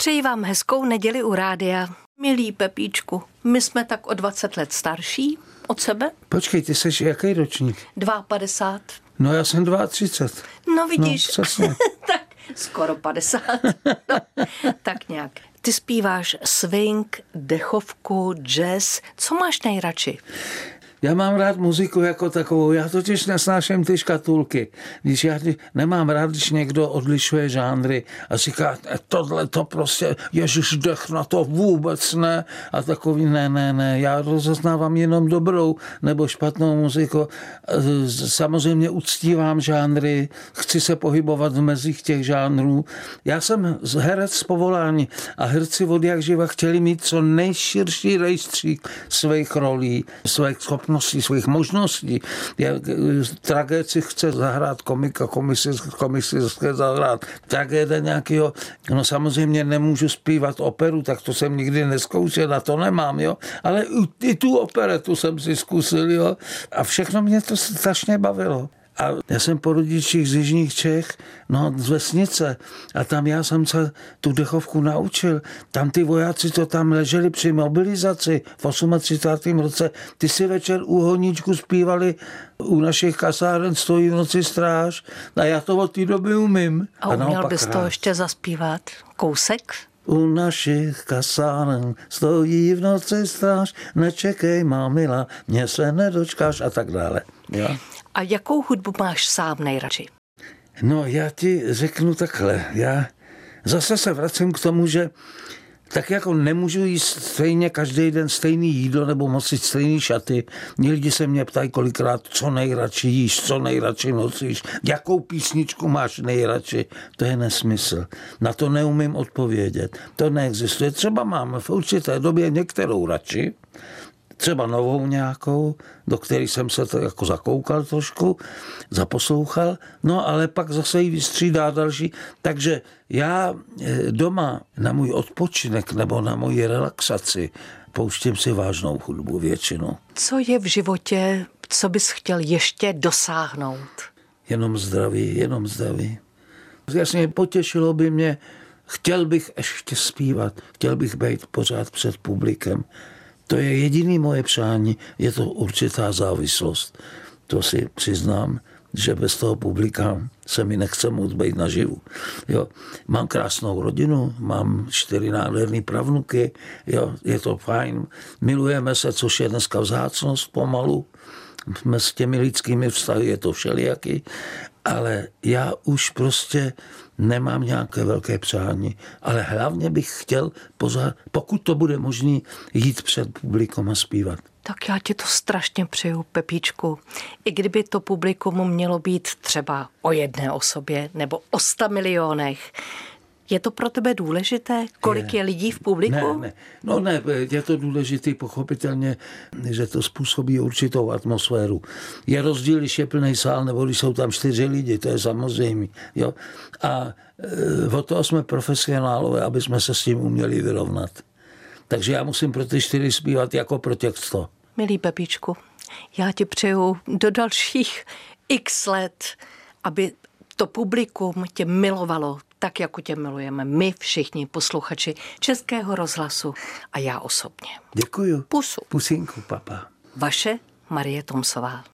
Přeji vám hezkou neděli u rádia. Milý Pepíčku, my jsme tak o 20 let starší od sebe. Počkej, ty jsi jaký ročník? 52. No já jsem 32. No vidíš. No, přesně. tak skoro 50. no, tak nějak. Ty zpíváš swing, dechovku, jazz. Co máš nejradši? Já mám rád muziku jako takovou, já totiž nesnáším ty škatulky. Když já nemám rád, když někdo odlišuje žánry a říká, "E, tohle to prostě, ježiš, dech na to vůbec ne. A takový, ne, ne, ne, já rozeznávám jenom dobrou nebo špatnou muziku. Samozřejmě uctívám žánry, chci se pohybovat v mezích těch žánrů. Já jsem herec z povolání a herci od jak živa chtěli mít co nejširší rejstřík svých rolí, svých schopností schopností, svých možností. Jak tragédii chce zahrát komika, komisi, komisi chce zahrát tragéda nějakého, no samozřejmě nemůžu zpívat operu, tak to jsem nikdy neskoušel, na to nemám, jo. Ale i tu operetu jsem si zkusil, jo. A všechno mě to strašně bavilo. A já jsem po rodičích z Jižních Čech, no z vesnice. A tam já jsem se tu dechovku naučil. Tam ty vojáci, to tam leželi při mobilizaci v 38. roce, ty si večer u honíčku zpívali u našich kasáren stojí v noci stráž a já to od té doby umím. A uměl bys to ještě zaspívat? Kousek? U našich kasáren stojí v noci stráž, nečekej, mámila, mě se nedočkáš a tak dále. Jo? A jakou hudbu máš sám nejradši? No, já ti řeknu takhle. Já zase se vracím k tomu, že tak jako nemůžu jíst stejně každý den stejný jídlo nebo moci stejný šaty. Mě lidi se mě ptají kolikrát, co nejradši jíš, co nejradši nosíš, jakou písničku máš nejradši. To je nesmysl. Na to neumím odpovědět. To neexistuje. Třeba mám v určité době některou radši, třeba novou nějakou, do které jsem se to jako zakoukal trošku, zaposlouchal, no ale pak zase ji vystřídá další. Takže já eh, doma na můj odpočinek nebo na moji relaxaci pouštím si vážnou hudbu většinou. Co je v životě, co bys chtěl ještě dosáhnout? Jenom zdraví, jenom zdraví. Jasně potěšilo by mě, chtěl bych ještě zpívat, chtěl bych být pořád před publikem. To je jediný moje přání, je to určitá závislost. To si přiznám, že bez toho publika se mi nechce moc být naživu. Jo. Mám krásnou rodinu, mám čtyři nádherné pravnuky, jo, je to fajn. Milujeme se, což je dneska vzácnost pomalu. S těmi lidskými vztahy je to všelijaký, ale já už prostě nemám nějaké velké přání, ale hlavně bych chtěl, pozor, pokud to bude možné, jít před publikom a zpívat. Tak já ti to strašně přeju, Pepíčku. I kdyby to publikum mělo být třeba o jedné osobě nebo o sta milionech, je to pro tebe důležité, kolik je, je lidí v publiku? Ne, ne. No ne, je to důležité pochopitelně, že to způsobí určitou atmosféru. Je rozdíl, když je plný sál, nebo když jsou tam čtyři lidi, to je samozřejmé. Jo? A e, o toho jsme profesionálové, aby jsme se s tím uměli vyrovnat. Takže já musím pro ty čtyři zpívat jako pro těch sto. Milý Pepičku, já ti přeju do dalších x let, aby to publikum tě milovalo tak, jako tě milujeme my všichni posluchači Českého rozhlasu a já osobně. Děkuju. Pusu. Pusinku, papa. Vaše Marie Tomsová.